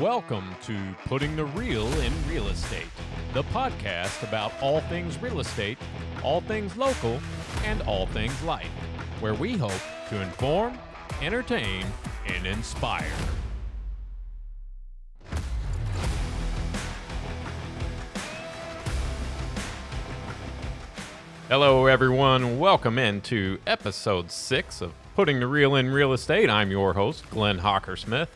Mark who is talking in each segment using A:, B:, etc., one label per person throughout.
A: Welcome to Putting the Real in Real Estate, the podcast about all things real estate, all things local, and all things life, where we hope to inform, entertain, and inspire. Hello, everyone. Welcome into episode six of Putting the Real in Real Estate. I'm your host, Glenn Hockersmith.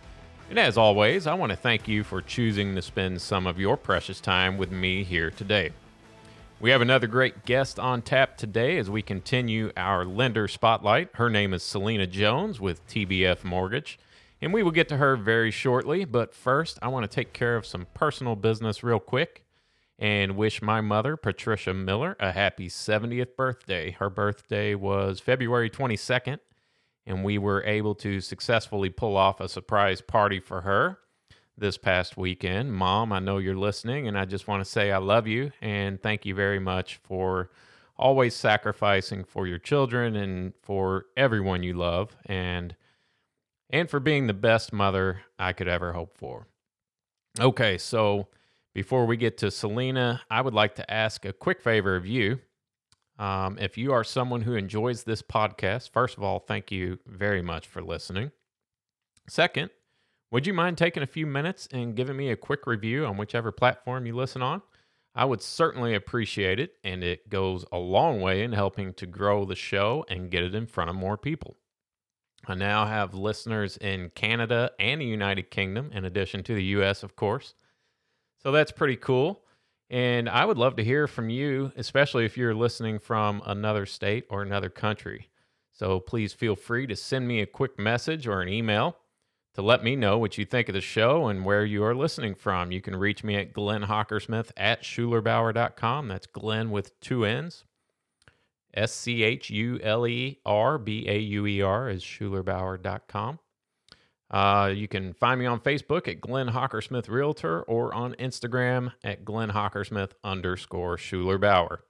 A: And as always, I want to thank you for choosing to spend some of your precious time with me here today. We have another great guest on tap today as we continue our lender spotlight. Her name is Selena Jones with TBF Mortgage, and we will get to her very shortly. But first, I want to take care of some personal business real quick and wish my mother, Patricia Miller, a happy 70th birthday. Her birthday was February 22nd, and we were able to successfully pull off a surprise party for her this past weekend. Mom, I know you're listening, and I just want to say I love you and thank you very much for always sacrificing for your children and for everyone you love and and for being the best mother I could ever hope for. Okay, so before we get to Selena, I would like to ask a quick favor of you. Um, if you are someone who enjoys this podcast, first of all, thank you very much for listening. Second, would you mind taking a few minutes and giving me a quick review on whichever platform you listen on? I would certainly appreciate it, and it goes a long way in helping to grow the show and get it in front of more people. I now have listeners in Canada and the United Kingdom, in addition to the US, of course. So that's pretty cool. And I would love to hear from you, especially if you're listening from another state or another country. So please feel free to send me a quick message or an email to let me know what you think of the show and where you are listening from. You can reach me at Glenn Hockersmith at SchulerBauer.com. That's Glenn with two N's. S C H U L E R B A U E R is SchulerBauer.com. Uh, you can find me on Facebook at Glenn Hockersmith Realtor or on Instagram at Glenn Hockersmith underscore Schuler Bauer.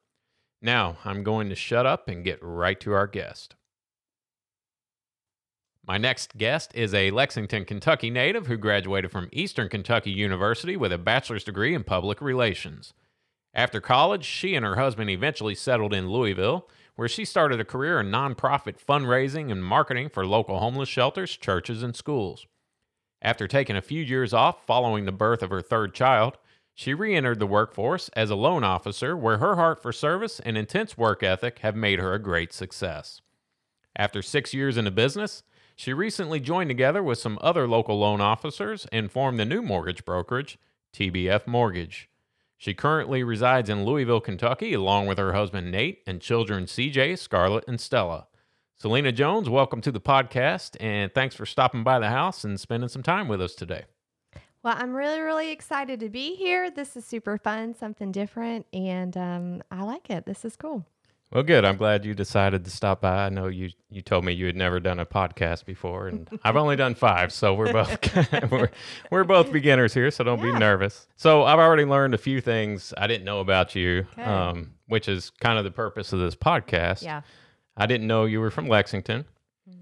A: Now I'm going to shut up and get right to our guest. My next guest is a Lexington, Kentucky native who graduated from Eastern Kentucky University with a bachelor's degree in public relations. After college, she and her husband eventually settled in Louisville, where she started a career in nonprofit fundraising and marketing for local homeless shelters, churches, and schools. After taking a few years off following the birth of her third child, she re entered the workforce as a loan officer, where her heart for service and intense work ethic have made her a great success. After six years in the business, she recently joined together with some other local loan officers and formed the new mortgage brokerage, TBF Mortgage. She currently resides in Louisville, Kentucky, along with her husband Nate and children CJ, Scarlett, and Stella. Selena Jones, welcome to the podcast, and thanks for stopping by the house and spending some time with us today.
B: Well, I'm really, really excited to be here. This is super fun, something different, and um, I like it. This is cool.
A: Well, good. I'm glad you decided to stop by. I know you you told me you had never done a podcast before, and I've only done five, so we're both we're, we're both beginners here. So don't
B: Yeah.
A: be nervous. So I've already learned a few things I didn't know about you,
B: Okay.
A: um, which is kind of the purpose of this podcast.
B: Yeah.
A: I didn't know you were from Lexington.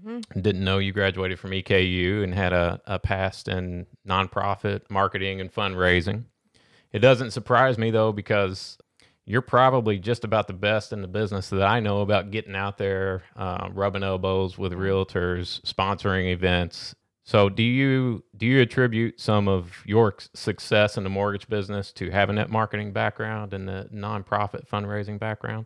B: hmm
A: Didn't know you graduated from EKU and had a, a past in nonprofit marketing and fundraising. It doesn't surprise me though, because you're probably just about the best in the business that I know about getting out there, uh, rubbing elbows with realtors, sponsoring events. So, do you do you attribute some of your success in the mortgage business to having that marketing background and the nonprofit fundraising background?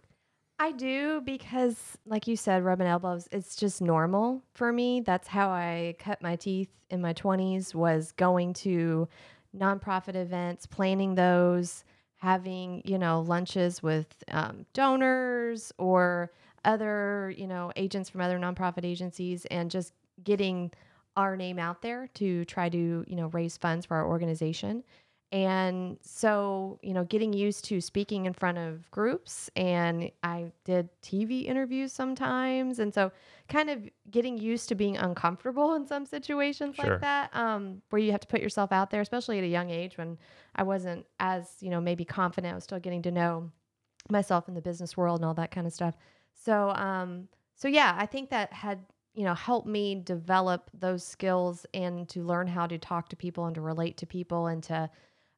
B: I do because, like you said, rubbing elbows, it's just normal for me. That's how I cut my teeth in my 20s was going to nonprofit events, planning those, having, you know, lunches with um, donors or other, you know, agents from other nonprofit agencies and just getting our name out there to try to, you know, raise funds for our organization. And so, you know, getting used to speaking in front of groups, and I did TV interviews sometimes. And so, kind of getting used to being uncomfortable in some situations
A: Sure.
B: like that, um, where you have to put yourself out there, especially at a young age when I wasn't as, you know, maybe confident. I was still getting to know myself in the business world and all that kind of stuff. So, um, so yeah, I think that had you know, helped me develop those skills and to learn how to talk to people and to relate to people and to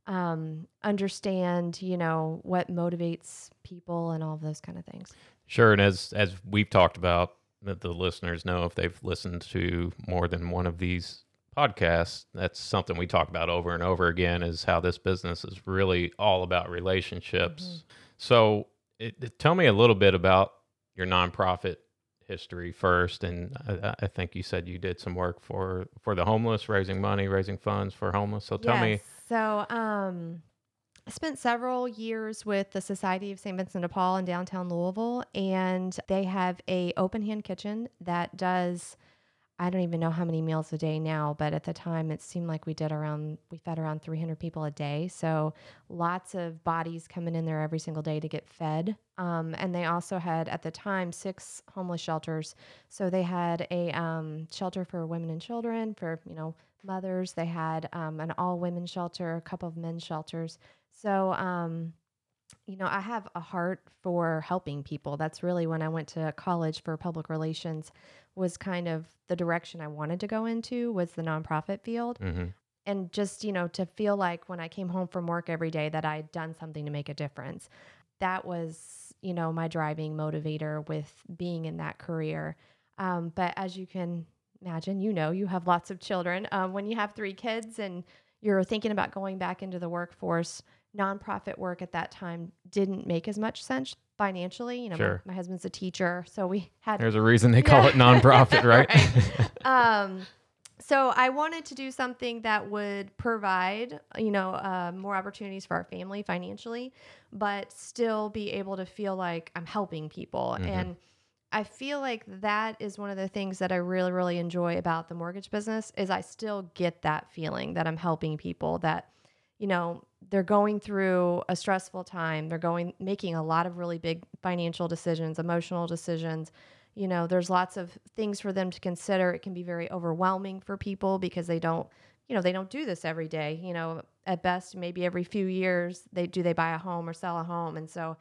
B: um, understand, you know, what motivates people and all of those kind of things.
A: Sure, and as as we've talked about, that the listeners know if they've listened to more than one of these podcasts, that's something we talk about over and over again. Is how this business is really all about relationships.
B: Mm-hmm.
A: So, it, it- tell me a little bit about your nonprofit history first, and I, I think you said you did some work for for the homeless, raising money, raising funds for homeless. So, tell me,
B: Yes. So, um, I spent several years with the Society of St. Vincent de Paul in downtown Louisville, and they have a open hand kitchen that does. I don't even know how many meals a day now, but at the time it seemed like we did around we fed around 300 people a day. So lots of bodies coming in there every single day to get fed. Um, and they also had at the time six homeless shelters. So they had a um, shelter for women and children, for you know mothers. They had um, an all women shelter, a couple of men's shelters. So um, you know, I have a heart for helping people. That's really when I went to college for public relations was kind of the direction I wanted to go into was the nonprofit field
A: hmm
B: and just, you know, to feel like when I came home from work every day that I had done something to make a difference. That was, you know, my driving motivator with being in that career. Um, but as you can imagine, you know, you have lots of children. Um, when you have three kids and you're thinking about going back into the workforce, nonprofit work at that time didn't make as much sense financially. You know, my-
A: Sure.
B: my, husband's a teacher, so we had
A: there's a reason they call it nonprofit, right?
B: um, so I wanted to do something that would provide, you know, uh, more opportunities for our family financially, but still be able to feel like I'm helping people.
A: Mhm.
B: And I feel like that is one of the things that I really, really enjoy about the mortgage business is I still get that feeling that I'm helping people that, you know, they're going through a stressful time. They're going making a lot of really big financial decisions, emotional decisions. You know there's lots of things for them to consider. It can be very overwhelming for people because they don't you know they don't do this every day. You know at best maybe every few years they do they buy a home or sell a home? And so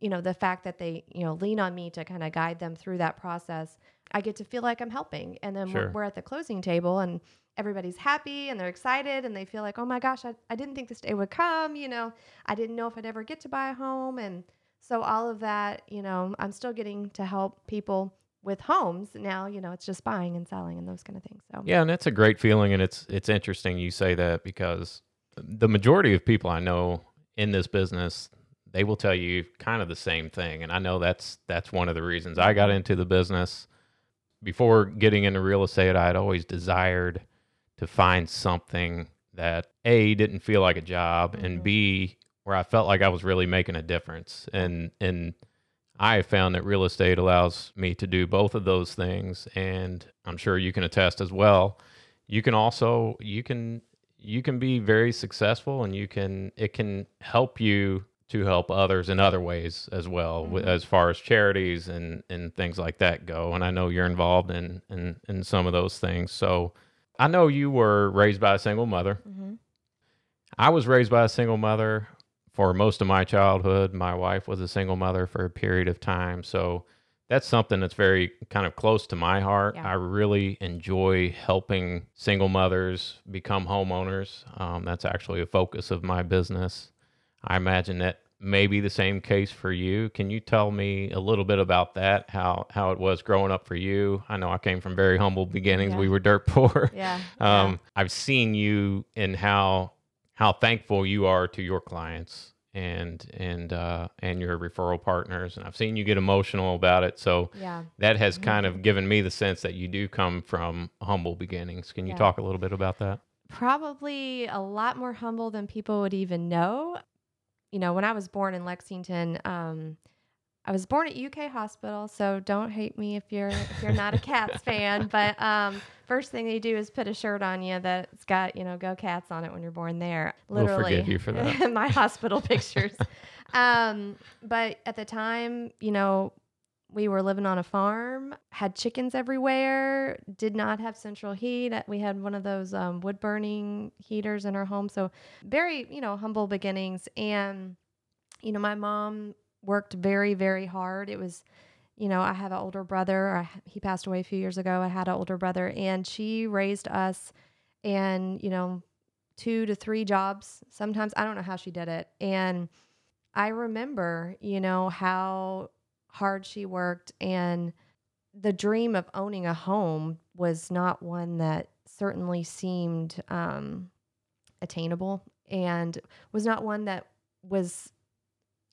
B: you know the fact that they you know lean on me to kind of guide them through that process i get to feel like i'm helping and then
A: Sure.
B: we're, we're at the closing table and everybody's happy and they're excited and they feel like oh my gosh I, I didn't think this day would come you know i didn't know if i'd ever get to buy a home and so all of that, you know, I'm still getting to help people with homes. Now, you know, it's just buying and selling and those kind of things. So
A: Yeah, and it's a great feeling, and it's it's interesting you say that because the majority of people I know in this business, they will tell you kind of the same thing, and I know that's that's one of the reasons I got into the business. Before getting into real estate, I had always desired to find something that a didn't feel like a job, and
B: Mhm.
A: b where I felt like I was really making a difference, and and I have found that real estate allows me to do both of those things, and I'm sure you can attest as well. You can also you can you can be very successful, and you can it can help you to help others in other ways as well,
B: Mhm.
A: as far as charities and and things like that go. And I know you're involved in in in some of those things. So I know you were raised by a single mother.
B: Mhm.
A: I was raised by a single mother for most of my childhood. My wife was a single mother for a period of time. So that's something that's very kind of close to my heart.
B: Yeah.
A: I really enjoy helping single mothers become homeowners. Um, that's actually a focus of my business. I imagine that may be the same case for you. Can you tell me a little bit about that? How how it was growing up for you? I know I came from very humble beginnings.
B: Yeah.
A: We were dirt poor.
B: yeah.
A: Um, I've seen you and how how thankful you are to your clients and and uh, and your referral partners, and I've seen you get emotional about it. So
B: yeah. yeah.
A: that has kind of given me the sense that you do come from humble beginnings. Can you
B: Yeah.
A: talk a little bit about that?
B: Probably a lot more humble than people would even know. You know, when I was born in Lexington, um, I was born at UK Hospital, so don't hate me if you're if you're not a Cats fan. But um, first thing they do is put a shirt on you that's got you know "Go Cats" on it when you're born there. Literally, We'll
A: forgive you for that.
B: my hospital pictures. um, but at the time, you know, we were living on a farm, had chickens everywhere, did not have central heat. We had one of those um, wood burning heaters in our home. So, very, you know, humble beginnings. And, you know, my mom worked very, very hard. It was, you know, I have an older brother. I, he passed away a few years ago. I had an older brother, and she raised us, and you know, two to three jobs. Sometimes I don't know how she did it, and I remember, you know, how hard she worked, and the dream of owning a home was not one that certainly seemed um, attainable, and was not one that was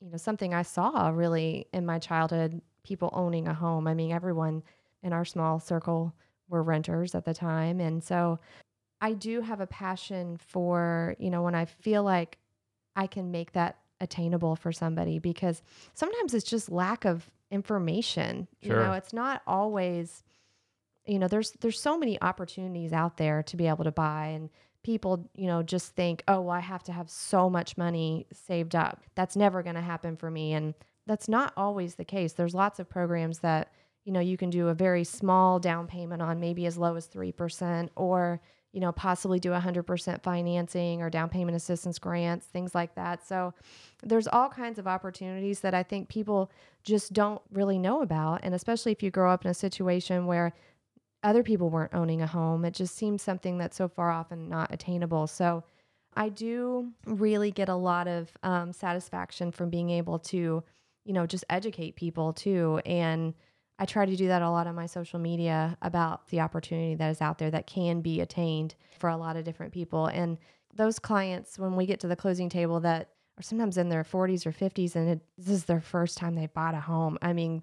B: you know something I saw really in my childhood people owning a home. I mean, everyone in our small circle were renters at the time. And so I do have a passion for, you know, when I feel like I can make that attainable for somebody because sometimes it's just lack of information.
A: Sure.
B: You know, it's not always you know, there's there's so many opportunities out there to be able to buy and people, you know, just think, "Oh, well, I have to have so much money saved up. That's never going to happen for me." And that's not always the case. There's lots of programs that, you know, you can do a very small down payment on, maybe as low as 3%, or, you know, possibly do 100% financing or down payment assistance grants, things like that. So there's all kinds of opportunities that I think people just don't really know about. And especially if you grow up in a situation where other people weren't owning a home, it just seems something that's so far off and not attainable. So I do really get a lot of um, satisfaction from being able to you know, just educate people too. And I try to do that a lot on my social media about the opportunity that is out there that can be attained for a lot of different people. And those clients, when we get to the closing table, that are sometimes in their 40s or 50s, and it, this is their first time they bought a home. I mean,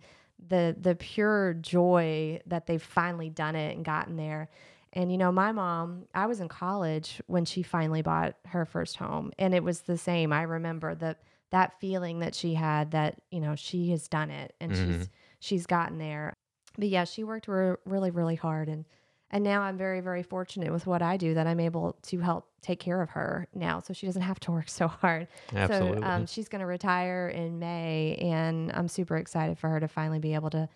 B: the the pure joy that they've finally done it and gotten there. And you know, my mom, I was in college when she finally bought her first home, and it was the same. I remember that that feeling that she had that you know she has done it and mm-hmm. she's she's gotten there but yeah she worked re- really really hard and and now i'm very very fortunate with what i do that i'm able to help take care of her now so she doesn't have to work so hard
A: Absolutely.
B: so um, she's going to retire in may and i'm super excited for her to finally be able to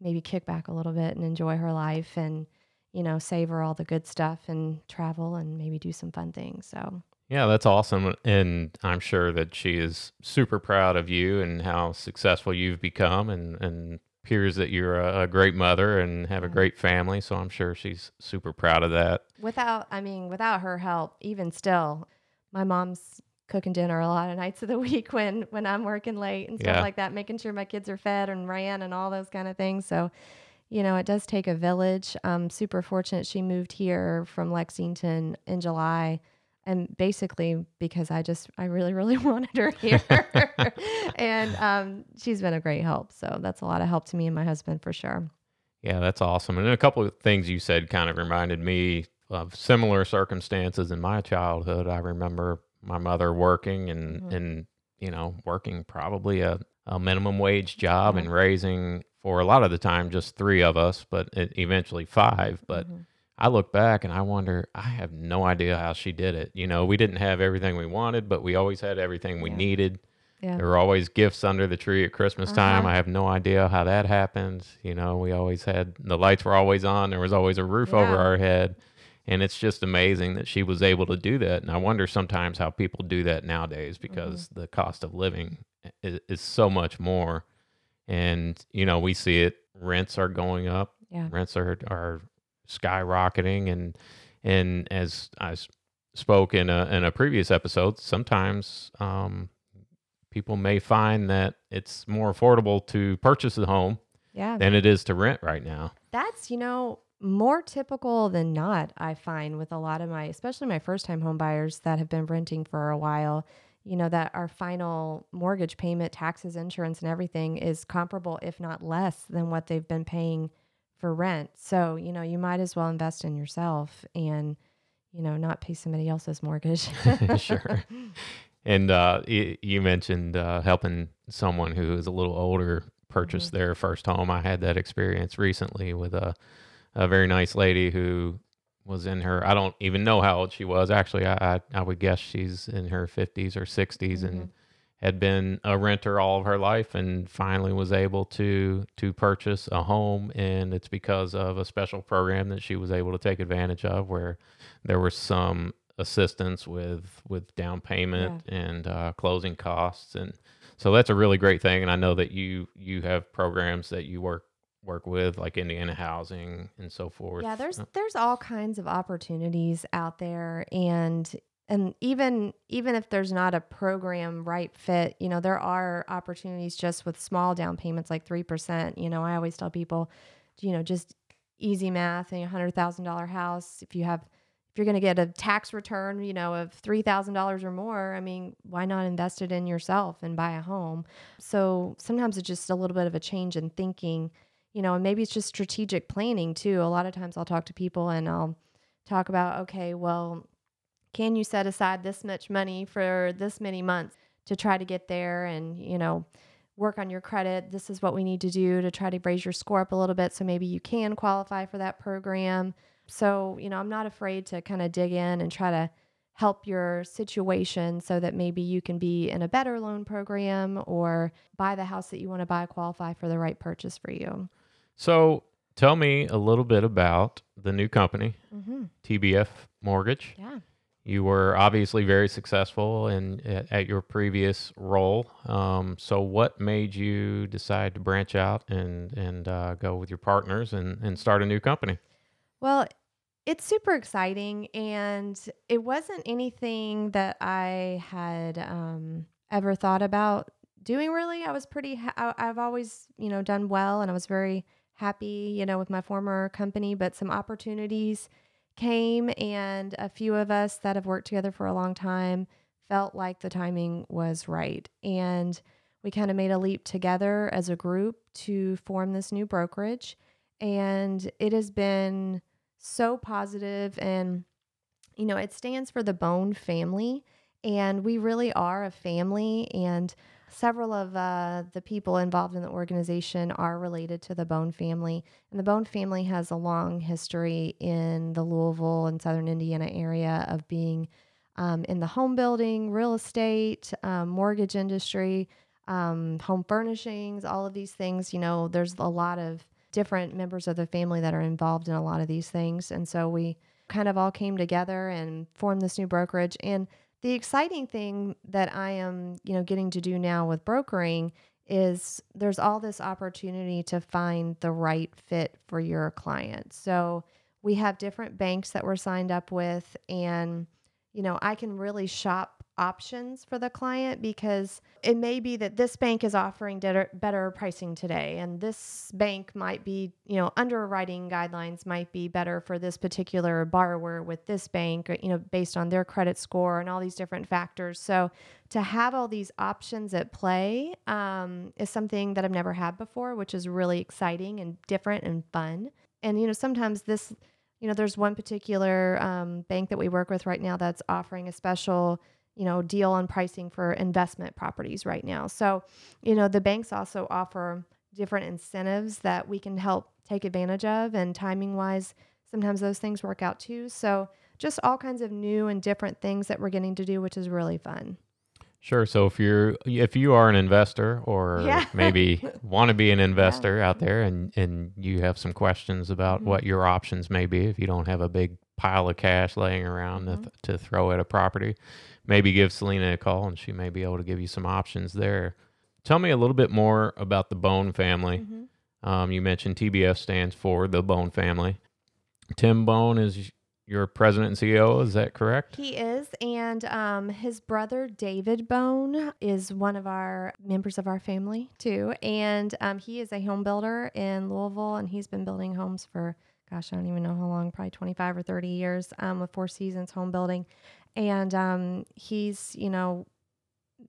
B: maybe kick back a little bit and enjoy her life and you know savor all the good stuff and travel and maybe do some fun things so
A: yeah, that's awesome. And I'm sure that she is super proud of you and how successful you've become and, and appears that you're a, a great mother and have a mm-hmm. great family. So I'm sure she's super proud of that.
B: Without, I mean, without her help, even still, my mom's cooking dinner a lot of nights of the week when, when I'm working late and stuff yeah. like that, making sure my kids are fed and ran and all those kind of things. So, you know, it does take a village. I'm super fortunate she moved here from Lexington in July and basically because I just I really really wanted her here, and um, she's been a great help. So that's a lot of help to me and my husband for sure.
A: Yeah, that's awesome. And a couple of things you said kind of reminded me of similar circumstances in my childhood. I remember my mother working and mm-hmm. and you know working probably a, a minimum wage job mm-hmm. and raising for a lot of the time just three of us, but eventually five. But mm-hmm I look back and I wonder, I have no idea how she did it. You know, we didn't have everything we wanted, but we always had everything we yeah. needed. Yeah. There were always gifts under the tree at Christmas time. Uh-huh. I have no idea how that happened. You know, we always had the lights were always on. There was always a roof yeah. over our head. And it's just amazing that she was able to do that. And I wonder sometimes how people do that nowadays because mm-hmm. the cost of living is, is so much more. And, you know, we see it. Rents are going up.
B: Yeah.
A: Rents are, are skyrocketing and and as I spoke in a in a previous episode, sometimes um, people may find that it's more affordable to purchase a home
B: yeah.
A: than it is to rent right now.
B: That's you know more typical than not. I find with a lot of my, especially my first time home buyers that have been renting for a while. You know that our final mortgage payment, taxes, insurance, and everything is comparable, if not less, than what they've been paying for rent. So, you know, you might as well invest in yourself and, you know, not pay somebody else's mortgage.
A: sure. And uh, you, you mentioned uh, helping someone who is a little older purchase mm-hmm. their first home. I had that experience recently with a, a very nice lady who was in her, I don't even know how old she was. Actually, I, I, I would guess she's in her 50s or 60s. Mm-hmm. And had been a renter all of her life and finally was able to to purchase a home and it's because of a special program that she was able to take advantage of where there was some assistance with with down payment yeah. and uh, closing costs and So that's a really great thing, and I know that you you have programs that you work work with, like Indiana Housing and so forth.
B: Yeah, there's
A: Uh,
B: there's all kinds of opportunities out there and and even even if there's not a program right fit, you know, there are opportunities just with small down payments like 3%. You know, I always tell people, you know, just easy math, a $100,000 house, if you have if you're going to get a tax return, you know, of $3,000 or more, I mean, why not invest it in yourself and buy a home? So, sometimes it's just a little bit of a change in thinking you know, and maybe it's just strategic planning too. A lot of times I'll talk to people and I'll talk about, okay, well, can you set aside this much money for this many months to try to get there and, you know, work on your credit? This is what we need to do to try to raise your score up a little bit so maybe you can qualify for that program. So, you know, I'm not afraid to kind of dig in and try to help your situation so that maybe you can be in a better loan program or buy the house that you want to buy, qualify for the right purchase for you.
A: So tell me a little bit about the new company,
B: Mm-hmm.
A: TBF Mortgage.
B: Yeah.
A: You were obviously very successful in at, at your previous role. Um, so what made you decide to branch out and and uh, go with your partners and and start a new company?
B: Well, it's super exciting, and it wasn't anything that I had um, ever thought about doing. Really, I was pretty. Ha- I've always, you know, done well, and I was very happy, you know, with my former company. But some opportunities came, and a few of us that have worked together for a long time felt like the timing was right, and we kind of made a leap together as a group to form this new brokerage, and it has been so positive and you know it stands for the bone family. And we really are a family and several of uh, the people involved in the organization are related to the bone family and the bone family has a long history in the louisville and southern indiana area of being um, in the home building real estate um, mortgage industry um, home furnishings all of these things you know there's a lot of different members of the family that are involved in a lot of these things. And so we kind of all came together and formed this new brokerage. And the exciting thing that I am, you know, getting to do now with brokering is there's all this opportunity to find the right fit for your client. So we have different banks that we're signed up with and you know, I can really shop options for the client because it may be that this bank is offering better, better pricing today and this bank might be you know underwriting guidelines might be better for this particular borrower with this bank you know based on their credit score and all these different factors. So to have all these options at play um, is something that i've never had before which is really exciting and different and fun. And you know sometimes this you know there's one particular um, bank that we work with right now that's offering a special you know deal on pricing for investment properties right now so you know the banks also offer different incentives that we can help take advantage of and timing wise sometimes those things work out too so just all kinds of new and different things that we're getting to do which is really fun
A: Sure. So if you're if you are an investor or
B: Yeah.
A: maybe want to be an investor out there and and you have some questions about
B: Mhm.
A: what your options may be if you don't have a big pile of cash laying around to,
B: Mhm.
A: th- to throw at a property, maybe give Selena a call and she may be able to give you some options there. Tell me a little bit more about the Bone family.
B: Mhm.
A: Um, you mentioned TBF stands for the Bone family. Tim Bone is your president and CEO. Is that correct?
B: He is, and um, his brother David Bone is one of our members of our family too, and um, he is a home builder in Louisville, and he's been building homes for gosh, I don't even know how long, probably twenty five or thirty years um, with Four Seasons Home Building, and um, he's you know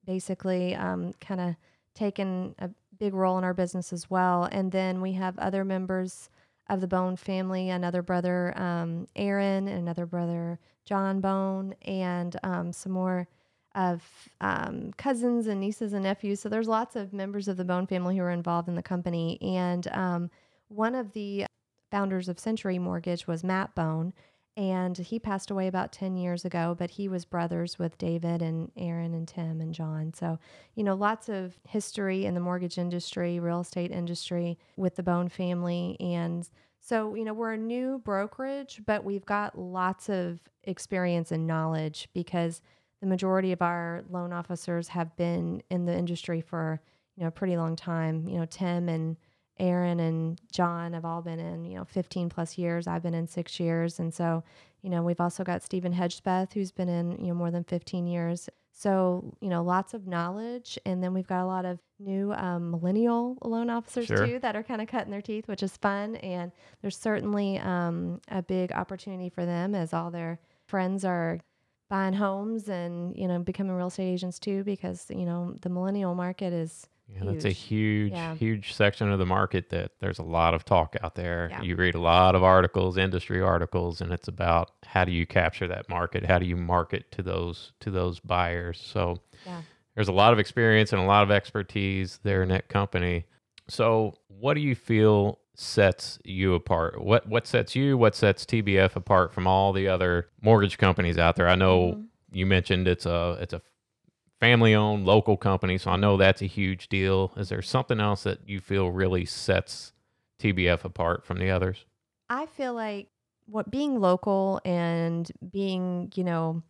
B: basically um, kind of taken a big role in our business as well, and then we have other members of the Bone family, another brother, um, Aaron, and another brother, John Bone, and um, some more of um, cousins and nieces and nephews. So there's lots of members of the Bone family who are involved in the company. And um, one of the founders of Century Mortgage was Matt Bone. And he passed away about 10 years ago, but he was brothers with David and Aaron and Tim and John. So, you know, lots of history in the mortgage industry, real estate industry with the Bone family. And so, you know, we're a new brokerage, but we've got lots of experience and knowledge because the majority of our loan officers have been in the industry for you know a pretty long time. You know, Tim and Aaron and John have all been in you know 15 plus years. I've been in six years, and so you know we've also got Stephen Hedgespeth who's been in you know more than 15 years. So you know lots of knowledge, and then we've got a lot of new um, millennial loan officers
A: Sure.
B: too that are kind of cutting their teeth, which is fun. And there's certainly um, a big opportunity for them as all their friends are buying homes and you know becoming real estate agents too because you know the millennial market is
A: Yeah, that's a huge,
B: Yeah.
A: huge section of the market that there's a lot of talk out there.
B: Yeah.
A: You read a lot of articles, industry articles, and it's about how do you capture that market? How do you market to those to those buyers? So
B: Yeah.
A: there's a lot of experience and a lot of expertise there in that company. So what do you feel sets you apart? What what sets you, what sets TBF apart from all the other mortgage companies out there? I know
B: Mhm.
A: you mentioned it's a it's a family owned local company, so I know that's a huge deal. Is there something else that you feel really sets TBF apart from the others?
B: I feel like what being local and being, you know,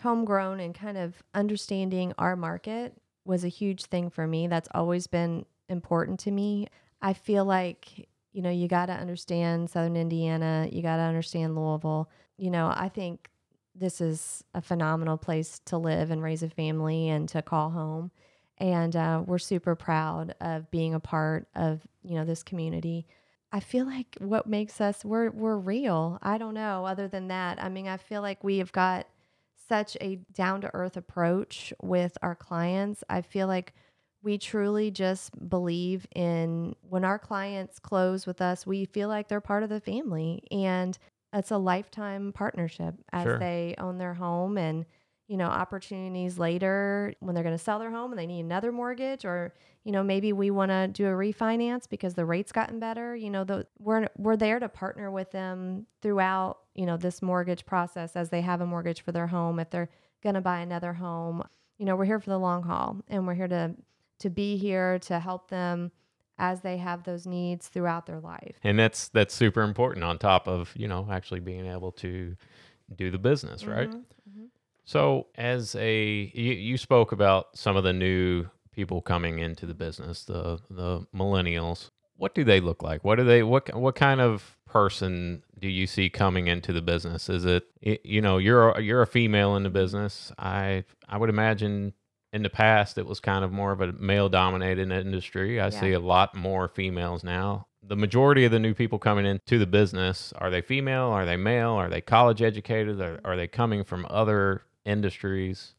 B: homegrown and kind of understanding our market was a huge thing for me. That's always been important to me. I feel like, you know, you got to understand Southern Indiana, you got to understand Louisville. You know, I think this is a phenomenal place to live and raise a family and to call home. And uh, we're super proud of being a part of, you know, this community. I feel like what makes us we're we're real. I don't know other than that. I mean, I feel like we have got such a down to earth approach with our clients. I feel like we truly just believe in when our clients close with us, we feel like they're part of the family and it's a lifetime partnership as
A: Sure.
B: they own their home and you know opportunities later when they're going to sell their home and they need another mortgage or you know maybe we want to do a refinance because the rate's gotten better you know the, we're we're there to partner with them throughout you know this mortgage process as they have a mortgage for their home if they're going to buy another home you know we're here for the long haul and we're here to to be here to help them as they have those needs throughout their life
A: And that's that's super important on top of, you know, actually being able to do the business, right?
B: Mhm, mhm.
A: So, as a you, you spoke about some of the new people coming into the business, the the millennials. What do they look like? What do they what what kind of person do you see coming into the business? Is it you know, you're a, you're a female in the business. I I would imagine in the past it was kind of more of a male dominated industry. I see a lot more females now. The majority of the new people coming into the business, are they female? Are they male? Are they college educated? Are, are they coming from other industries?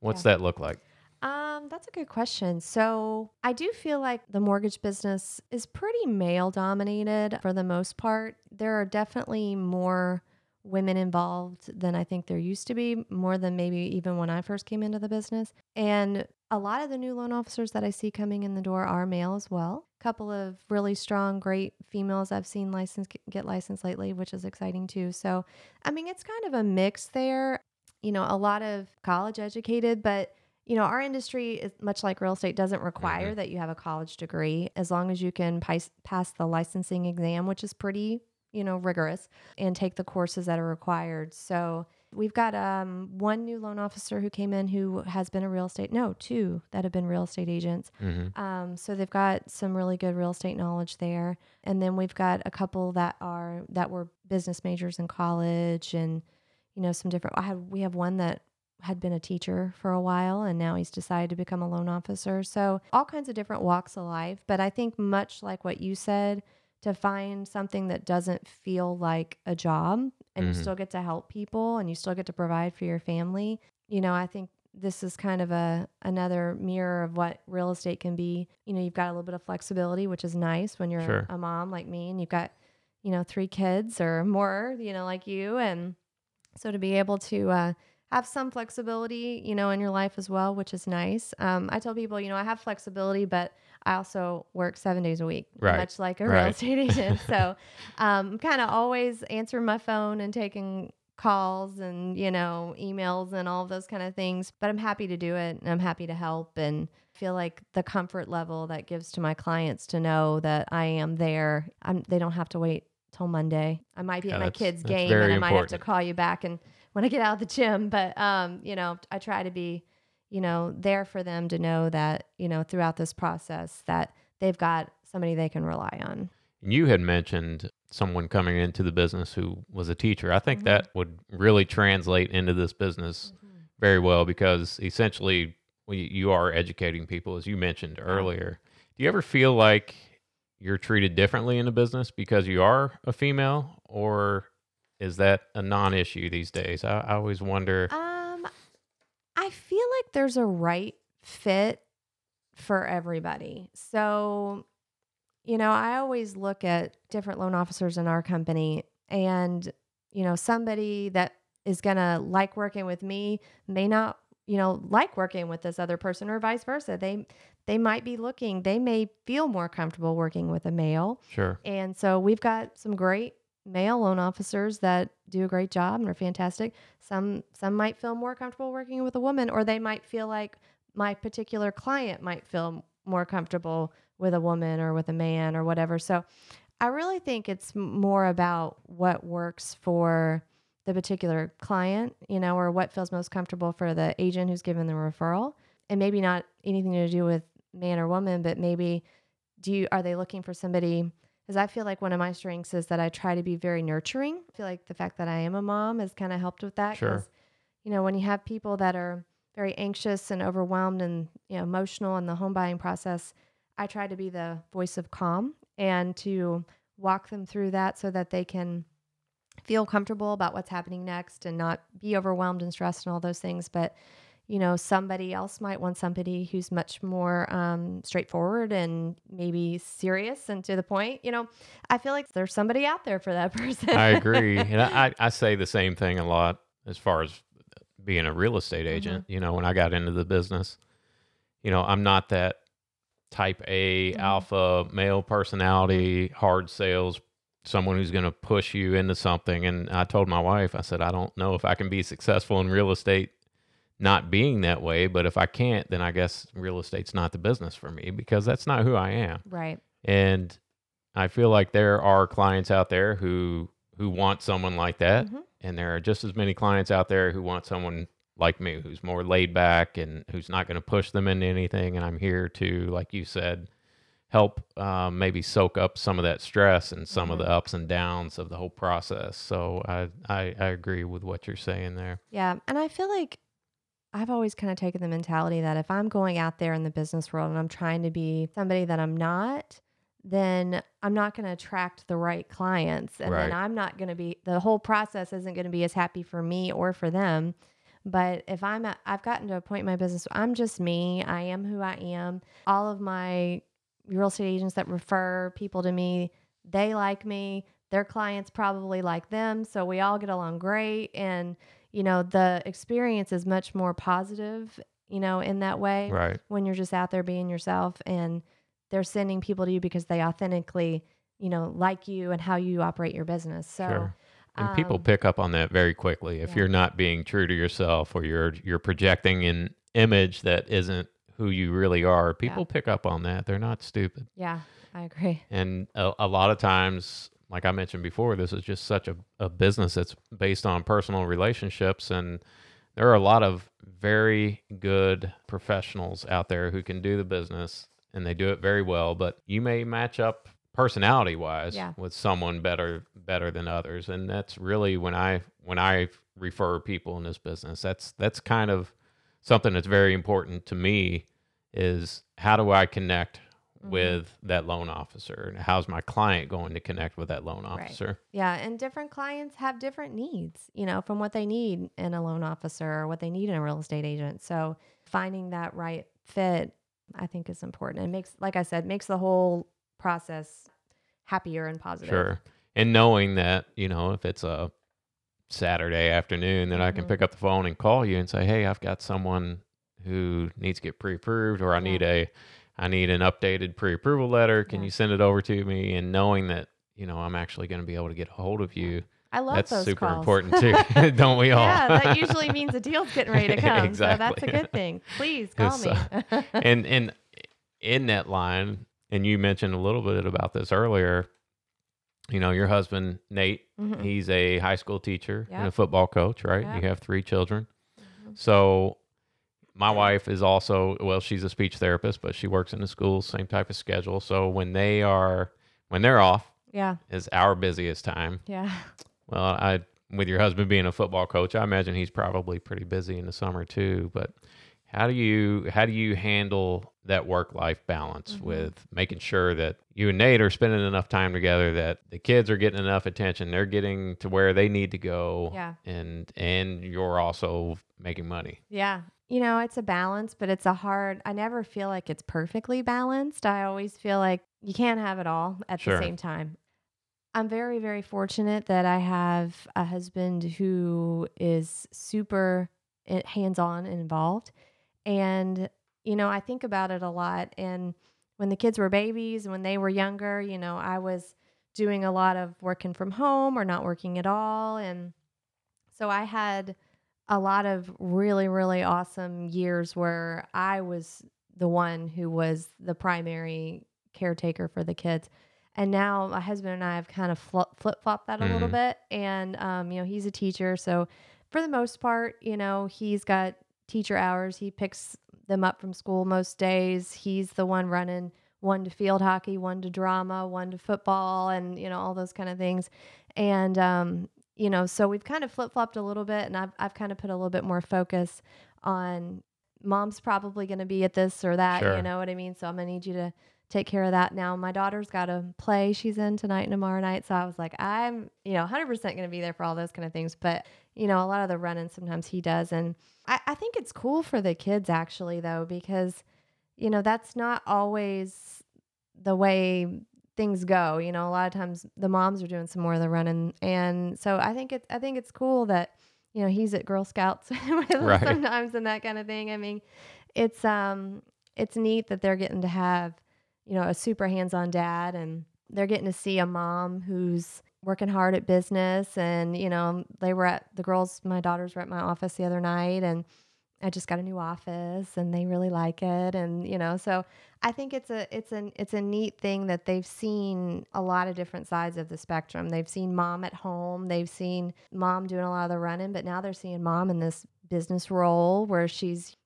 A: What's
B: Yeah.
A: that look like?
B: Um, that's a good question. So I do feel like the mortgage business is pretty male dominated for the most part. There are definitely more women involved than I think there used to be, more than maybe even when I first came into the business. And a lot of the new loan officers that I see coming in the door are male as well. A couple of really strong, great females I've seen license get licensed lately, which is exciting too. So, I mean, it's kind of a mix there. You know, a lot of college educated, but you know, our industry is much like real estate doesn't require mm-hmm. that you have a college degree as long as you can pass, pass the licensing exam, which is pretty, you know, rigorous and take the courses that are required. So, we've got um, one new loan officer who came in who has been a real estate, no, two that have been real estate agents.
A: Mm-hmm.
B: Um, so they've got some really good real estate knowledge there, and then we've got a couple that are that were business majors in college, and you know some different. I had we have one that had been a teacher for a while, and now he's decided to become a loan officer. So all kinds of different walks of life. But I think much like what you said, to find something that doesn't feel like a job, and you
A: Mhm.
B: still get to help people, and you still get to provide for your family. You know, I think this is kind of a another mirror of what real estate can be. You know, you've got a little bit of flexibility, which is nice when you're
A: Sure.
B: a mom like me and you've got, you know, three kids or more, you know, like you and so to be able to uh have some flexibility, you know, in your life as well, which is nice. Um, I tell people, you know, I have flexibility, but I also work seven days a week,
A: Right.
B: much like a real estate agent. so um, I'm kind of always answering my phone and taking calls and you know emails and all of those kind of things but i'm happy to do it and i'm happy to help and feel like the comfort level that gives to my clients to know that i am there I'm, they don't have to wait till monday i might be
A: Yeah,
B: at my kids game and i might have to call you back and when I get out of the gym. But um, you know, I try to be, you know, there for them to know that you know throughout this process that they've got somebody they can rely on.
A: You had mentioned someone coming into the business who was a teacher. I think
B: Mhm.
A: that would really translate into this business very well because essentially you are educating people, as you mentioned earlier. Do you ever feel like you're treated differently in the business because you are a female, or is that a non-issue these days? I, I always wonder.
B: Um, I feel like there's a right fit for everybody. So, you know, I always look at different loan officers in our company, and, you know, somebody that is going to like working with me may not, you know, like working with this other person or vice versa. They, they might be looking, they may feel more comfortable working with a male.
A: Sure.
B: And so we've got some great male loan officers that do a great job and are fantastic. Some some might feel more comfortable working with a woman or they might feel like my particular client might feel more comfortable with a woman or with a man or whatever. So I really think it's more about what works for the particular client, you know, or what feels most comfortable for the agent who's given the referral. And maybe not anything to do with man or woman, but maybe do you are they looking for somebody because I feel like one of my strengths is that I try to be very nurturing. I feel like the fact that I am a mom has kind of helped with that.
A: Sure.
B: You know, when you have people that are very anxious and overwhelmed and you know emotional in the home buying process, I try to be the voice of calm and to walk them through that so that they can feel comfortable about what's happening next and not be overwhelmed and stressed and all those things. But you know, somebody else might want somebody who's much more um, straightforward and maybe serious and to the point. You know, I feel like there's somebody out there for that person.
A: I agree, and I, I say the same thing a lot as far as being a real estate agent. You know, when I got into the business, you know, I'm not that type A
B: Mhm.
A: alpha male personality, hard sales, someone who's going to push you into something. And I told my wife, I said, I don't know if I can be successful in real estate not being that way, but if I can't, then I guess real estate's not the business for me because that's not who I am.
B: right.
A: And I feel like there are clients out there who who want someone like that,
B: Mhm.
A: and there are just as many clients out there who want someone like me who's more laid back and who's not going to push them into anything. And I'm here to, like you said, help um, maybe soak up some of that stress and some of
B: Mhm.
A: the ups and downs of the whole process. So I, I I agree with what you're saying there.
B: Yeah. And I feel like I've always kind of taken the mentality that if I'm going out there in the business world and I'm trying to be somebody that I'm not, then I'm not going to attract the right clients. And
A: Right.
B: then I'm not going to be, the whole process isn't going to be as happy for me or for them. But if I'm, I've gotten to a point in my business, I'm just me. I am who I am. All of my real estate agents that refer people to me, they like me. Their clients probably like them. So we all get along great. And, you know, the experience is much more positive, you know, in that way
A: Right.
B: when you're just out there being yourself and they're sending people to you because they authentically, you know, like you and how you operate your business. So,
A: Sure. And people
B: um,
A: pick up on that very quickly. If
B: yeah.
A: you're not being true to yourself or you're you're projecting an image that isn't who you really are, people pick up on that. They're not stupid.
B: yeah, I agree.
A: And a, a lot of times, like I mentioned before, this is just such a, a business that's based on personal relationships. And there are a lot of very good professionals out there who can do the business and they do it very well. But you may match up personality wise
B: Yeah.
A: with someone better better than others. And that's really when I when I refer people in this business, that's that's kind of something that's very important to me is how do I connect
B: Mhm.
A: with that loan officer and how's my client going to connect with that loan
B: Right.
A: officer
B: Yeah, and different clients have different needs, you know, from what they need in a loan officer or what they need in a real estate agent. So finding that right fit, I think, is important. It makes, like I said, makes the whole process happier and positive.
A: sure and knowing that you know if it's a saturday afternoon that i can
B: Mhm.
A: pick up the phone and call you and say hey i've got someone who needs to get pre-approved or i need a i need an updated pre-approval letter can
B: Yeah.
A: you send it over to me and knowing that you know i'm actually going to be able to get a hold of you
B: I love
A: that's
B: those
A: super
B: calls.
A: important too don't we all
B: yeah, that usually means a deal's getting ready to come. So that's a good thing. Please call me.
A: and and in that line, and you mentioned a little bit about this earlier. you know, your husband Nate,
B: Mhm.
A: he's a high school teacher and a football coach, right?
B: Yep.
A: You have three children.
B: Mhm.
A: So my wife is also well, she's a speech therapist, but she works in the schools, same type of schedule. So when they are when they're off
B: Yeah.
A: is our busiest time.
B: Yeah.
A: Well, I with your husband being a football coach, I imagine he's probably pretty busy in the summer too. But how do you how do you handle that work life balance
B: Mhm.
A: with making sure that you and Nate are spending enough time together, that the kids are getting enough attention, they're getting to where they need to go,
B: Yeah.
A: and and you're also making money.
B: Yeah. You know, it's a balance, but it's a hard, I never feel like it's perfectly balanced. I always feel like you can't have it all at
A: Sure.
B: the same time. I'm very, very fortunate that I have a husband who is super eh, hands on and involved. And, you know, I think about it a lot. And when the kids were babies and when they were younger, you know, I was doing a lot of working from home or not working at all. And so I had a lot of really, really awesome years where I was the one who was the primary caretaker for the kids. And now my husband and I have kind of flip flopped that a little
A: Mhm.
B: bit. And, um, you know, he's a teacher. So for the most part, you know, he's got teacher hours. He picks them up from school most days. He's the one running one to field hockey, one to drama, one to football, and, you know, all those kind of things. And, um, you know, so we've kind of flip flopped a little bit, and I've, I've kind of put a little bit more focus on mom's probably going to be at this or that.
A: Sure.
B: You know what I mean? So I'm going to need you to take care of that now. My daughter's got a play she's in tonight and tomorrow night. So I was like, I'm, you know, 100% going to be there for all those kind of things. But, you know, a lot of the running sometimes he does. And I, I think it's cool for the kids actually, though, because, you know, that's not always the way things go. You know, a lot of times the moms are doing some more of the running. And so I think it's, I think it's cool that, you know, he's at Girl Scouts with
A: Right.
B: sometimes and that kind of thing. I mean, it's, um, it's neat that they're getting to have, you know, a super hands-on dad and they're getting to see a mom who's working hard at business and you know they were at the girls my daughters were at my office the other night and I just got a new office and they really like it and you know so I think it's a it's an it's a neat thing that they've seen a lot of different sides of the spectrum. They've seen mom at home, they've seen mom doing a lot of the running, but now they're seeing mom in this business role where she's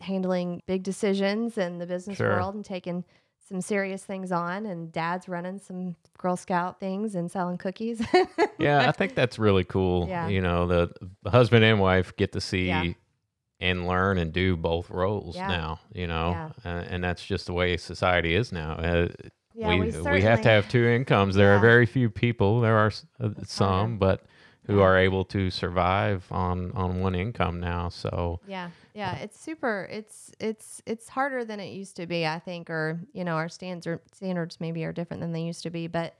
B: handling big decisions in the business
A: Sure.
B: world and taking some serious things on and dad's running some girl scout things and selling cookies
A: yeah, I think that's really cool.
B: Yeah.
A: You know, the, the husband and wife get to see
B: Yeah.
A: And learn and do both roles
B: Yeah.
A: now, you know,
B: Yeah.
A: uh, and that's just the way society is now. Uh,
B: yeah,
A: we,
B: we,
A: we have to have two incomes. There are very few people, there are uh, some, but who are able to survive on, on one income now. So,
B: Yeah, yeah, it's super. It's it's it's harder than it used to be, I think, or you know, our standards standards maybe are different than they used to be. But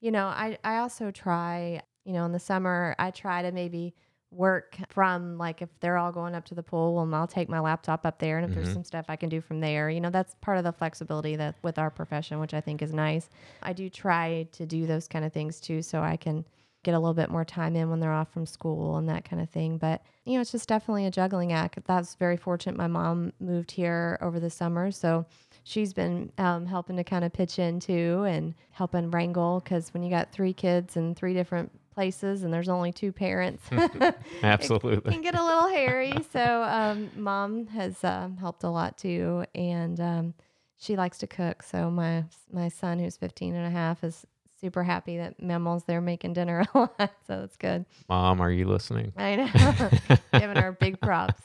B: you know, I I also try, you know, in the summer, I try to maybe work from like if they're all going up to the pool, and I'll take my laptop up there, and if
A: Mhm.
B: there's some stuff I can do from there, you know, that's part of the flexibility that with our profession, which I think is nice. I do try to do those kind of things too, so I can get a little bit more time in when they're off from school and that kind of thing. But, you know, it's just definitely a juggling act. That's very fortunate. My mom moved here over the summer. So she's been um, helping to kind of pitch in too and helping wrangle because when you got three kids in three different places and there's only two parents, it
A: absolutely.
B: can get a little hairy. So um, mom has um, helped a lot too. And um, she likes to cook. So my, my son, who's 15 and a half, is super happy that Mamaw's there making dinner a lot. So it's good.
A: Mom, are you listening?
B: I know. Giving her big props.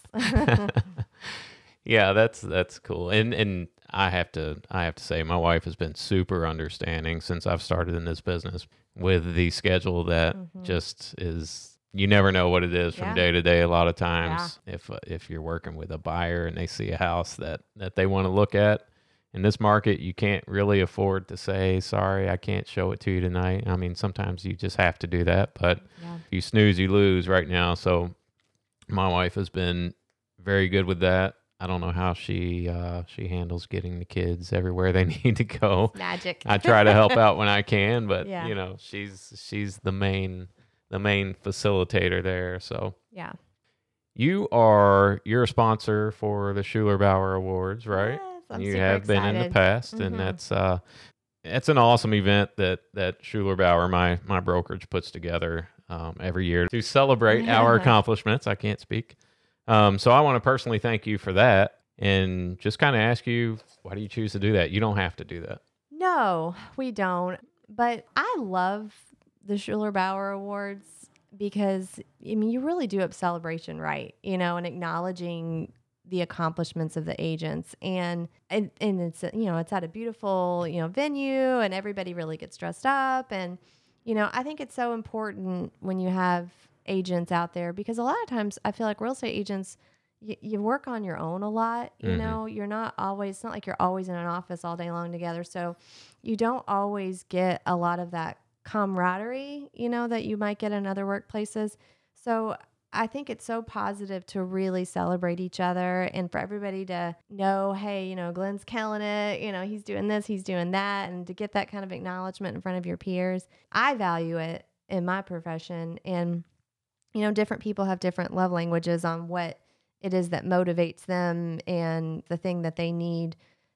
A: yeah, that's that's cool. And and I have to I have to say my wife has been super understanding since I've started in this business with the schedule that
B: Mhm.
A: just is you never know what it is from day to day a lot of times if uh, if you're working with a buyer and they see a house that that they want to look at in this market you can't really afford to say sorry I can't show it to you tonight. I mean sometimes you just have to do that, but
B: yeah.
A: if you snooze, you lose right now. So my wife has been very good with that. I don't know how she uh, she handles getting the kids everywhere they need to go.
B: Magic.
A: I try to help out when I can, but
B: Yeah.
A: you know she's she's the main the main facilitator there. So
B: yeah.
A: you are you're a sponsor for the Schuler Bauer Awards, right?
B: Yes, I'm
A: you have been in the past, and
B: Mhm.
A: that's uh, it's an awesome event that that Schuler Bauer, my my brokerage, puts together um, every year to celebrate our accomplishments. I can't speak, um, so I want to personally thank you for that, and just kind of ask you, why do you choose to do that? You don't have to do that.
B: No, we don't. But I love the Schuler Bauer Awards because I mean you really do up celebration right, you know, and acknowledging the accomplishments of the agents and, and and it's you know it's at a beautiful you know venue and everybody really gets dressed up and you know I think it's so important when you have agents out there because a lot of times I feel like real estate agents you, you work on your own a lot you
A: Mhm.
B: know you're not always it's not like you're always in an office all day long together so you don't always get a lot of that camaraderie you know that you might get in other workplaces so I think it's so positive to really celebrate each other and for everybody to know, hey, you know, Glenn's killing it. You know, he's doing this, he's doing that. And to get that kind of acknowledgement in front of your peers, I value it in my profession. And, you know, different people have different love languages on what it is that motivates them and the thing that they need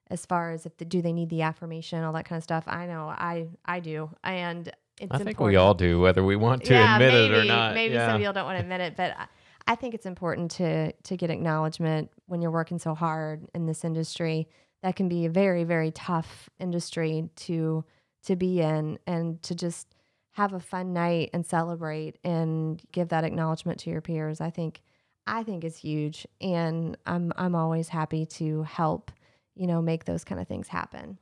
B: as far as if the, do they need the affirmation, all that kind of stuff. I know I, I do. And it's
A: I think
B: important
A: we all do, whether we want to
B: yeah,
A: admit
B: maybe,
A: it or not.
B: Maybe
A: yeah.
B: some people don't want to admit it, but I, I think it's important to to get acknowledgement when you're working so hard in this industry. That can be a very very tough industry to to be in, and to just have a fun night and celebrate and give that acknowledgement to your peers. I think I think is huge, and I'm I'm always happy to help you know make those kind of things happen.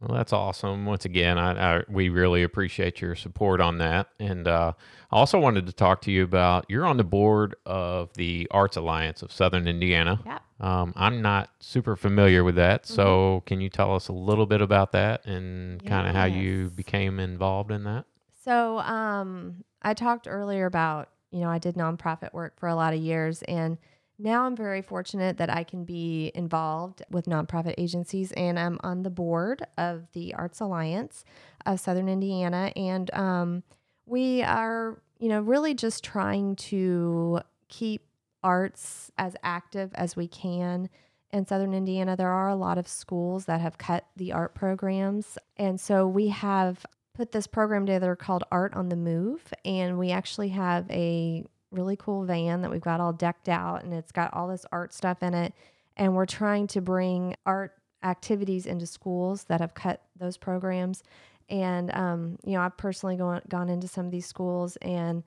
A: Well, that's awesome. Once again, I, I we really appreciate your support on that. And uh, I also wanted to talk to you about you're on the board of the Arts Alliance of Southern Indiana.
B: Yeah.
A: Um, I'm not super familiar with that, so can you tell us a little bit about that and kind of how you became involved in that?
B: So, um, I talked earlier about, you know, I did nonprofit work for a lot of years, and now I'm very fortunate that I can be involved with nonprofit agencies, and I'm on the board of the Arts Alliance of Southern Indiana, and um, we are, you know, really just trying to keep arts as active as we can in southern Indiana, there are a lot of schools that have cut the art programs. And so we have put this program together called Art on the Move. And we actually have a really cool van that we've got all decked out and it's got all this art stuff in it. And we're trying to bring art activities into schools that have cut those programs. And, um, you know, I've personally gone, gone into some of these schools and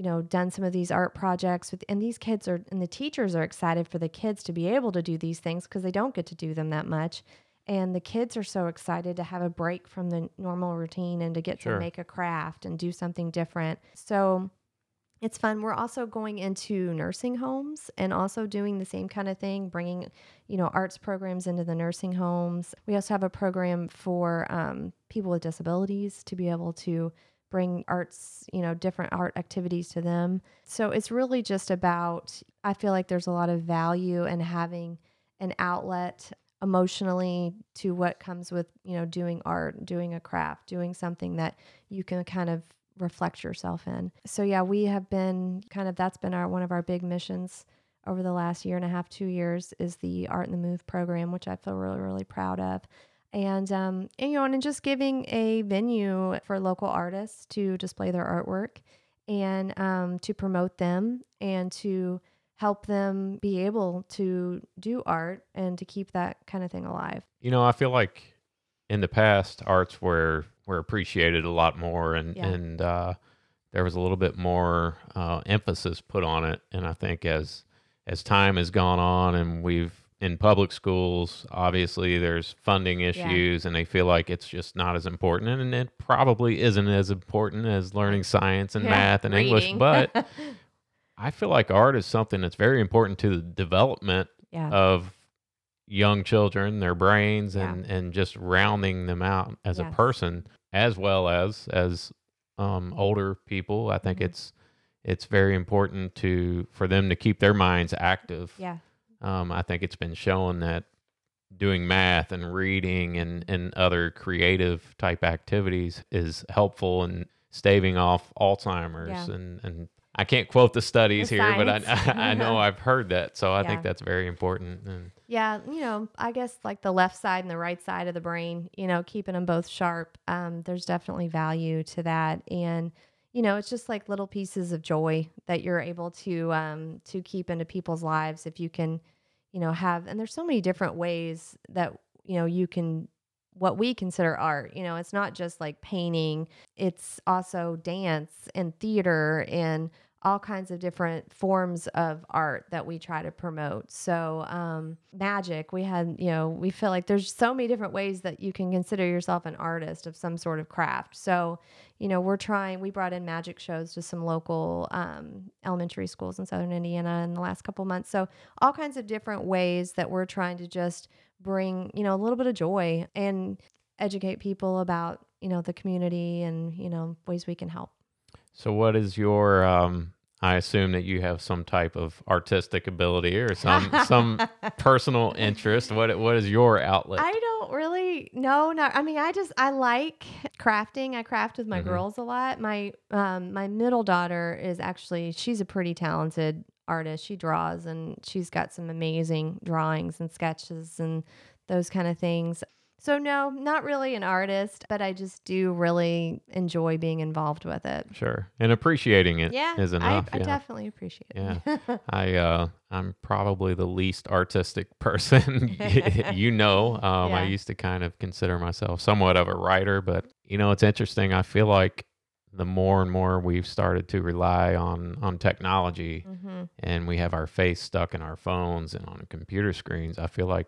B: you know, done some of these art projects with, and these kids are, and the teachers are excited for the kids to be able to do these things because they don't get to do them that much. And the kids are so excited to have a break from the normal routine and to get
A: Sure.
B: to make a craft and do something different. So it's fun. We're also going into nursing homes and also doing the same kind of thing, bringing, you know, arts programs into the nursing homes. We also have a program for um, people with disabilities to be able to bring arts, you know, different art activities to them. So it's really just about, I feel like there's a lot of value in having an outlet emotionally to what comes with, you know, doing art, doing a craft, doing something that you can kind of reflect yourself in. So yeah, we have been kind of that's been our one of our big missions over the last year and a half, two years is the Art on the Move program, which I feel really, really proud of. And, um, and you know, and just giving a venue for local artists to display their artwork and um, to promote them and to help them be able to do art and to keep that kind of thing alive.
A: You know, I feel like in the past, arts were were appreciated a lot more, and
B: Yeah.
A: and uh, there was a little bit more uh, emphasis put on it. And I think as as time has gone on, and we've in public schools, obviously there's funding issues, and they feel like it's just not as important, and it probably isn't as important as learning science and
B: Yeah,
A: math and English. But I feel like art is something that's very important to the development
B: yeah.
A: of young children, their brains,
B: Yeah.
A: and and just rounding them out as a person, as well as as um, older people. I think
B: Mhm.
A: it's it's very important to for them to keep their minds active.
B: yeah.
A: Um, I think it's been shown that doing math and reading and and other creative type activities is helpful in staving off Alzheimer's
B: Yeah.
A: and and I can't quote the studies
B: The
A: here, but I. I know I've heard that. So I
B: Yeah.
A: think that's very important. And
B: Yeah, you know, I guess like the left side and the right side of the brain, you know, keeping them both sharp. Um, there's definitely value to that, and you know, it's just like little pieces of joy that you're able to um, to keep into people's lives if you can, you know, have. And there's so many different ways that you know you can what we consider art. You know, it's not just like painting; it's also dance and theater and all kinds of different forms of art that we try to promote. So, um, magic, we had, you know, we feel like there's so many different ways that you can consider yourself an artist of some sort of craft. So, you know, we're trying, we brought in magic shows to some local um, elementary schools in southern Indiana in the last couple months. So, all kinds of different ways that we're trying to just bring, you know, a little bit of joy and educate people about, you know, the community and, you know, ways we can help.
A: so, what is your? Um, I assume that you have some type of artistic ability or some some personal interest. What what is your outlet?
B: I don't really know. no not I mean I just I like crafting. I craft with my
A: Mhm.
B: girls a lot. My um my middle daughter is actually she's a pretty talented artist. She draws and she's got some amazing drawings and sketches and those kind of things. So no, not really an artist, but I just do really enjoy being involved with it.
A: Sure, and appreciating it
B: Yeah, I,
A: enough.
B: I
A: yeah.
B: definitely appreciate it. Yeah.
A: I uh I'm probably the least artistic person you know. Um I used to kind of consider myself somewhat of a writer, but you know, it's interesting. I feel like the more and more we've started to rely on on technology
B: hmm
A: and we have our face stuck in our phones and on computer screens, I feel like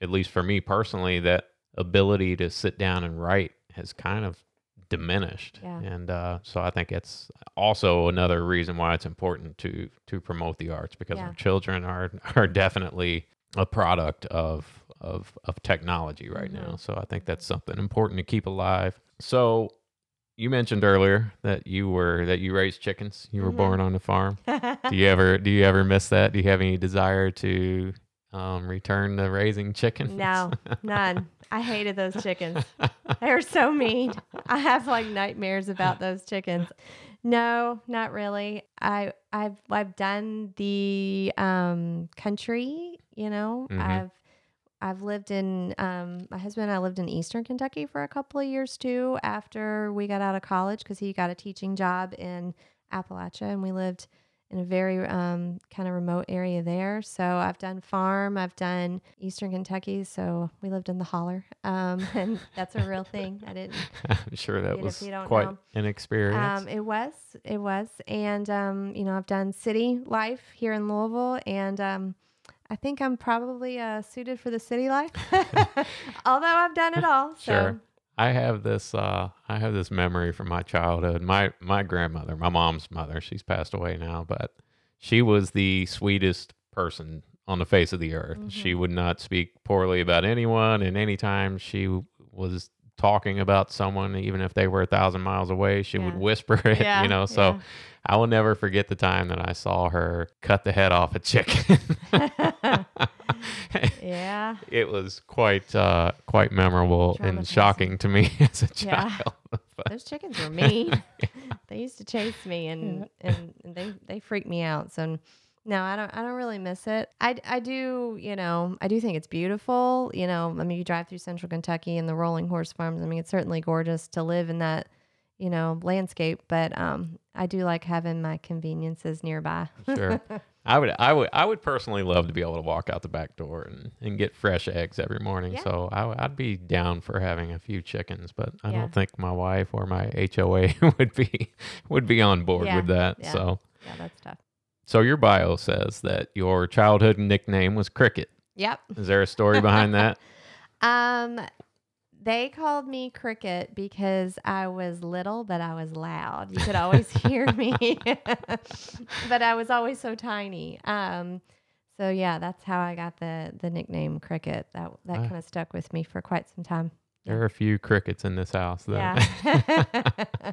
A: at least for me personally that ability to sit down and write has kind of diminished
B: Yeah.
A: and uh, so i think it's also another reason why it's important to to promote the arts because
B: Yeah.
A: our children are are definitely a product of of of technology right now
B: Mhm.
A: so i think that's something important to keep alive so you mentioned earlier that you were that you raised chickens you were
B: Mhm.
A: born on a farm do you ever do you ever miss that do you have any desire to um, return to raising chickens
B: No, none. I hated those chickens. They were so mean. I have like nightmares about those chickens. No, not really. I I've I've done the um country, you know.
A: Mhm.
B: I've I've lived in um my husband and I lived in Eastern Kentucky for a couple of years too after we got out of college cuz he got a teaching job in Appalachia and we lived in a very um, kind of remote area there. So I've done farm, I've done Eastern Kentucky. So we lived in the holler, um, and that's a real thing. I didn't.
A: i'm sure that was quite
B: know.
A: an experience
B: Um, it was, it was, and um, you know I've done city life here in Louisville, and um, I think I'm probably uh, suited for the city life. Although I've done it all. So.
A: Sure. I have this uh I have this memory from my childhood. My my grandmother, my mom's mother, she's passed away now, but she was the sweetest person on the face of the earth. She
B: Mm-hmm.
A: would not speak poorly about anyone and anytime she was talking about someone even if they were a thousand miles away she would whisper it
B: Yeah,
A: you know so
B: yeah.
A: i will never forget the time that i saw her cut the head off a chicken
B: Yeah.
A: it was quite uh quite memorable and shocking to me as a child But-
B: Those chickens were mean. they used to chase me and, and and they they freaked me out. So no, I don't I don't really miss it. I I do, you know, I do think it's beautiful, you know, I mean you drive through central Kentucky and the rolling horse farms. I mean it's certainly gorgeous to live in that, you know, landscape, but um I do like having my conveniences nearby.
A: sure i would i would i would personally love to be able to walk out the back door and, and get fresh eggs every morning
B: Yeah.
A: so I, would be down for having a few chickens but i
B: Yeah.
A: don't think my wife or my hoa would be would be on board
B: Yeah,
A: with that so
B: yeah, that's tough.
A: So your bio says that your childhood nickname was cricket
B: Yep.
A: is there a story behind that
B: Um, they called me Cricket because I was little, but I was loud. You could always hear me, but I was always so tiny. Um, so yeah, that's how I got the the nickname Cricket. That that
A: Ah.
B: kind of stuck with me for quite some time.
A: There are a few crickets in this house though.
B: Yeah.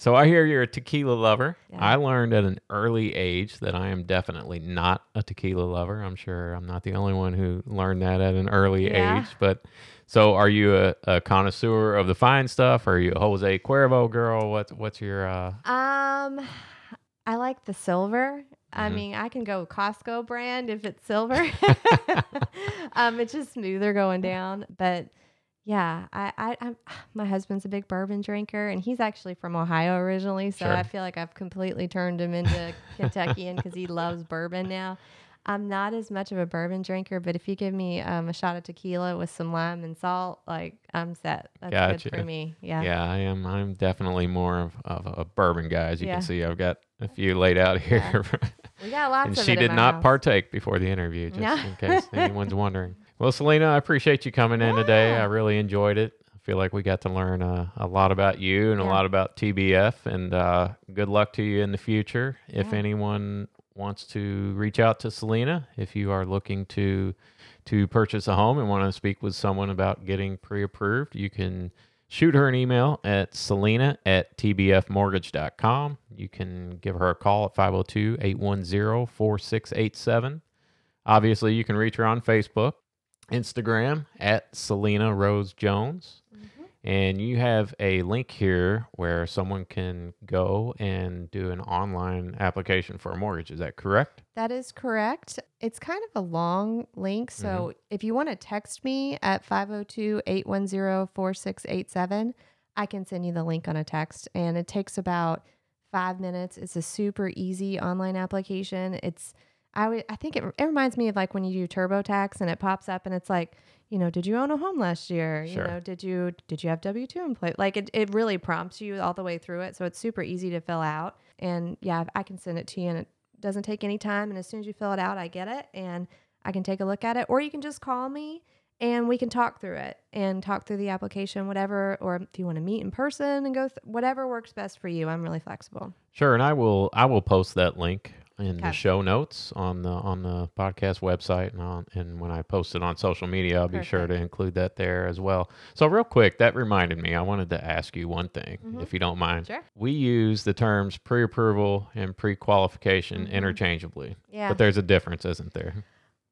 A: So I hear you're a tequila lover.
B: Yeah.
A: I learned at an early age that I am definitely not a tequila lover. I'm sure I'm not the only one who learned that at an early
B: Yeah.
A: age. But so are you a, a connoisseur of the fine stuff? Are you a Jose Cuervo girl? What's what's your uh
B: Um, I like the silver. I
A: Mhm.
B: mean, I can go Costco brand if it's silver. um, it's just smoother going down. But yeah, I, I, I'm, my husband's a big bourbon drinker, and he's actually from Ohio originally. So
A: Sure.
B: I feel like I've completely turned him into Kentuckian because he loves bourbon now. I'm not as much of a bourbon drinker, but if you give me um, a shot of tequila with some lime and salt, like I'm set. That's
A: Gotcha.
B: good for me. Yeah.
A: Yeah, I am. I'm definitely more of, of a bourbon guy. As you
B: Yeah.
A: can see, I've got a few laid out here.
B: We got lots
A: and
B: of
A: she did not
B: house.
A: partake before the interview, just
B: No.
A: in case anyone's wondering. Well, Selena, I appreciate you coming in today. I really enjoyed it. I feel like we got to learn uh, a lot about you and a lot about TBF. And uh, good luck to you in the future. If anyone wants to reach out to Selena, if you are looking to to purchase a home and want to speak with someone about getting pre-approved, you can shoot her an email at selena at tbfmortgage.com. You can give her a call at 502-810-4687. Obviously, you can reach her on Facebook, Instagram at Selena Rose Jones. And you have a link here where someone can go and do an online application for a mortgage. Is that correct?
B: That is correct. It's kind of a long link. So
A: Mm-hmm.
B: if you want to text me at 502 810 4687, I can send you the link on a text. And it takes about five minutes. It's a super easy online application. It's, I I think it, it reminds me of like when you do TurboTax and it pops up and it's like, you know, did you own a home last year?
A: Sure.
B: You know, did you did you have W two place? Like it, it really prompts you all the way through it, so it's super easy to fill out. And yeah, I can send it to you, and it doesn't take any time. And as soon as you fill it out, I get it, and I can take a look at it. Or you can just call me, and we can talk through it and talk through the application, whatever. Or if you want to meet in person and go, th- whatever works best for you. I'm really flexible.
A: Sure, and I will I will post that link in the show notes on the on the podcast website and on and when I post it on social media, I'll be sure to include that there as well. So real quick, that reminded me, I wanted to ask you one thing,
B: Mhm.
A: if you don't mind.
B: Sure.
A: We use the terms pre-approval and pre-qualification
B: Mhm.
A: interchangeably,
B: Yeah.
A: but there's a difference, isn't there?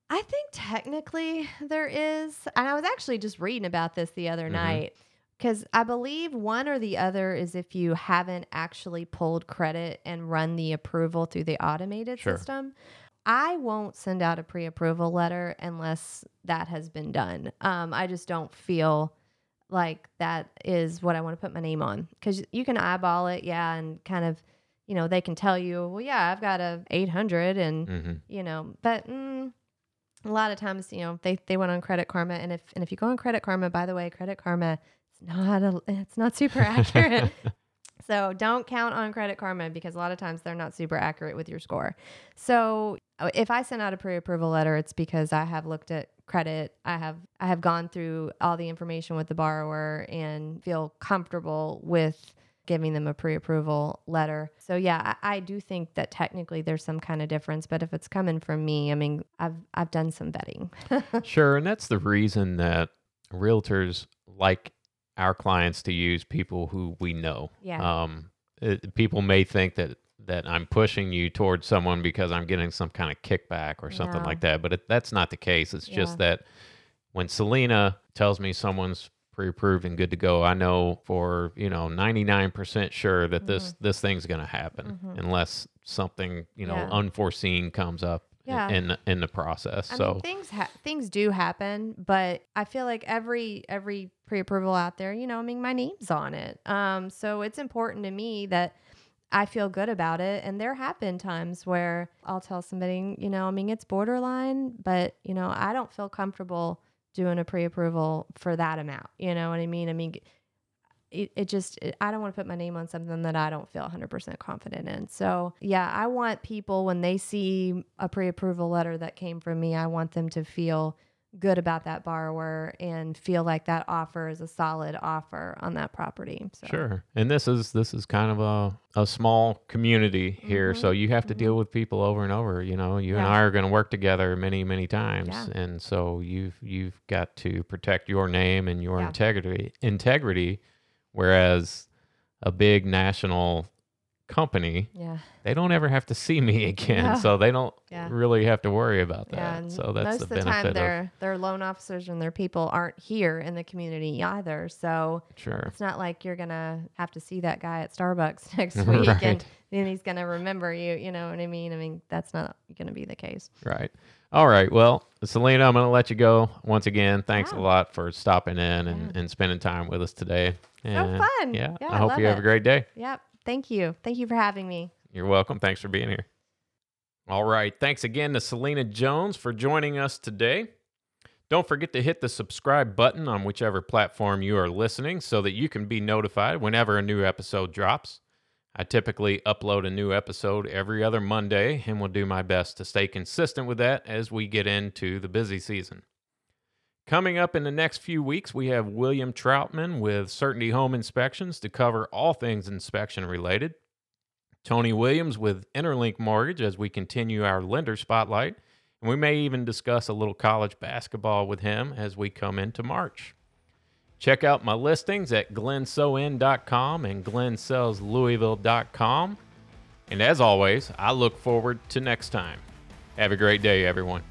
B: I think technically there is. And I was actually just reading about this the other
A: Mhm.
B: night because I believe one or the other is if you haven't actually pulled credit and run the approval through the automated
A: Sure.
B: system. I won't send out a pre approval letter unless that has been done. Um, I just don't feel like that is what I want to put my name on because you can eyeball it, yeah, and kind of, you know, they can tell you, well, yeah, I've got a 800 and
A: hmm
B: you know but mm, a lot of times you know they, they went on credit karma and if and if you go on credit karma by the way credit karma it's not a, it's not super accurate so don't count on credit karma because a lot of times they're not super accurate with your score so uh, if i send out a pre-approval letter it's because i have looked at credit i have i have gone through all the information with the borrower and feel comfortable with giving them a pre-approval letter. So yeah, I, I do think that technically there's some kind of difference, but if it's coming from me, I mean, I've I've done some vetting.
A: Sure, and that's the reason that realtors like our clients to use people who we know.
B: Yeah.
A: Um, it, people may think that that I'm pushing you towards someone because I'm getting some kind of kickback or something
B: No.
A: like that, but it, that's not the case. It's just that when Selena tells me someone's pre-approved and good to go, I know for you know 99% sure that this
B: Mm-hmm.
A: this thing's going to happen unless something you know
B: Yeah.
A: unforeseen comes up
B: Yeah.
A: in in the process.
B: I
A: so
B: mean, things ha- things do happen, but I feel like every every pre-approval out there, you know, I mean, my name's on it. Um, so it's important to me that I feel good about it. And there have been times where I'll tell somebody, you know, I mean, it's borderline, but you know, I don't feel comfortable doing a pre-approval for that amount. You know what I mean? I mean, it, it just it, i don't want to put my name on something that i don't feel 100% confident in so yeah i want people when they see a pre-approval letter that came from me i want them to feel good about that borrower and feel like that offer is a solid offer on that property so
A: Sure. And this is this is kind of a, a small community here, so you have to deal with people over and over. You know, you and
B: Mm-hmm.
A: I are going to work together many many times,
B: Yeah.
A: and so you've you've got to protect your name and your
B: Yeah.
A: integrity integrity, whereas a big national company,
B: Yeah.
A: they don't ever have to see me again.
B: Yeah.
A: So they don't
B: Yeah.
A: really have to worry about that.
B: Yeah,
A: so that's
B: most
A: the
B: of the
A: benefit
B: time their their loan officers and their people aren't here in the community either. So
A: sure.
B: it's not like you're gonna have to see that guy at Starbucks next week and then he's gonna remember you. You know what I mean? I mean that's not gonna be the case.
A: Right. All right. Well, Selena, I'm going to let you go once again. Thanks a lot for stopping in and, and spending time with us today. And,
B: fun.
A: Yeah.
B: Yeah,
A: I hope you have a great day.
B: Yep. Thank you. Thank you for having me.
A: You're welcome. Thanks for being here. All right. Thanks again to Selena Jones for joining us today. Don't forget to hit the subscribe button on whichever platform you are listening so that you can be notified whenever a new episode drops. I typically upload a new episode every other Monday and will do my best to stay consistent with that as we get into the busy season. Coming up in the next few weeks, we have William Troutman with Certainty Home Inspections to cover all things inspection related. Tony Williams with Interlink Mortgage as we continue our lender spotlight. And we may even discuss a little college basketball with him as we come into March. Check out my listings at glensoin.com and glensellslouisville.com. And as always, I look forward to next time. Have a great day, everyone.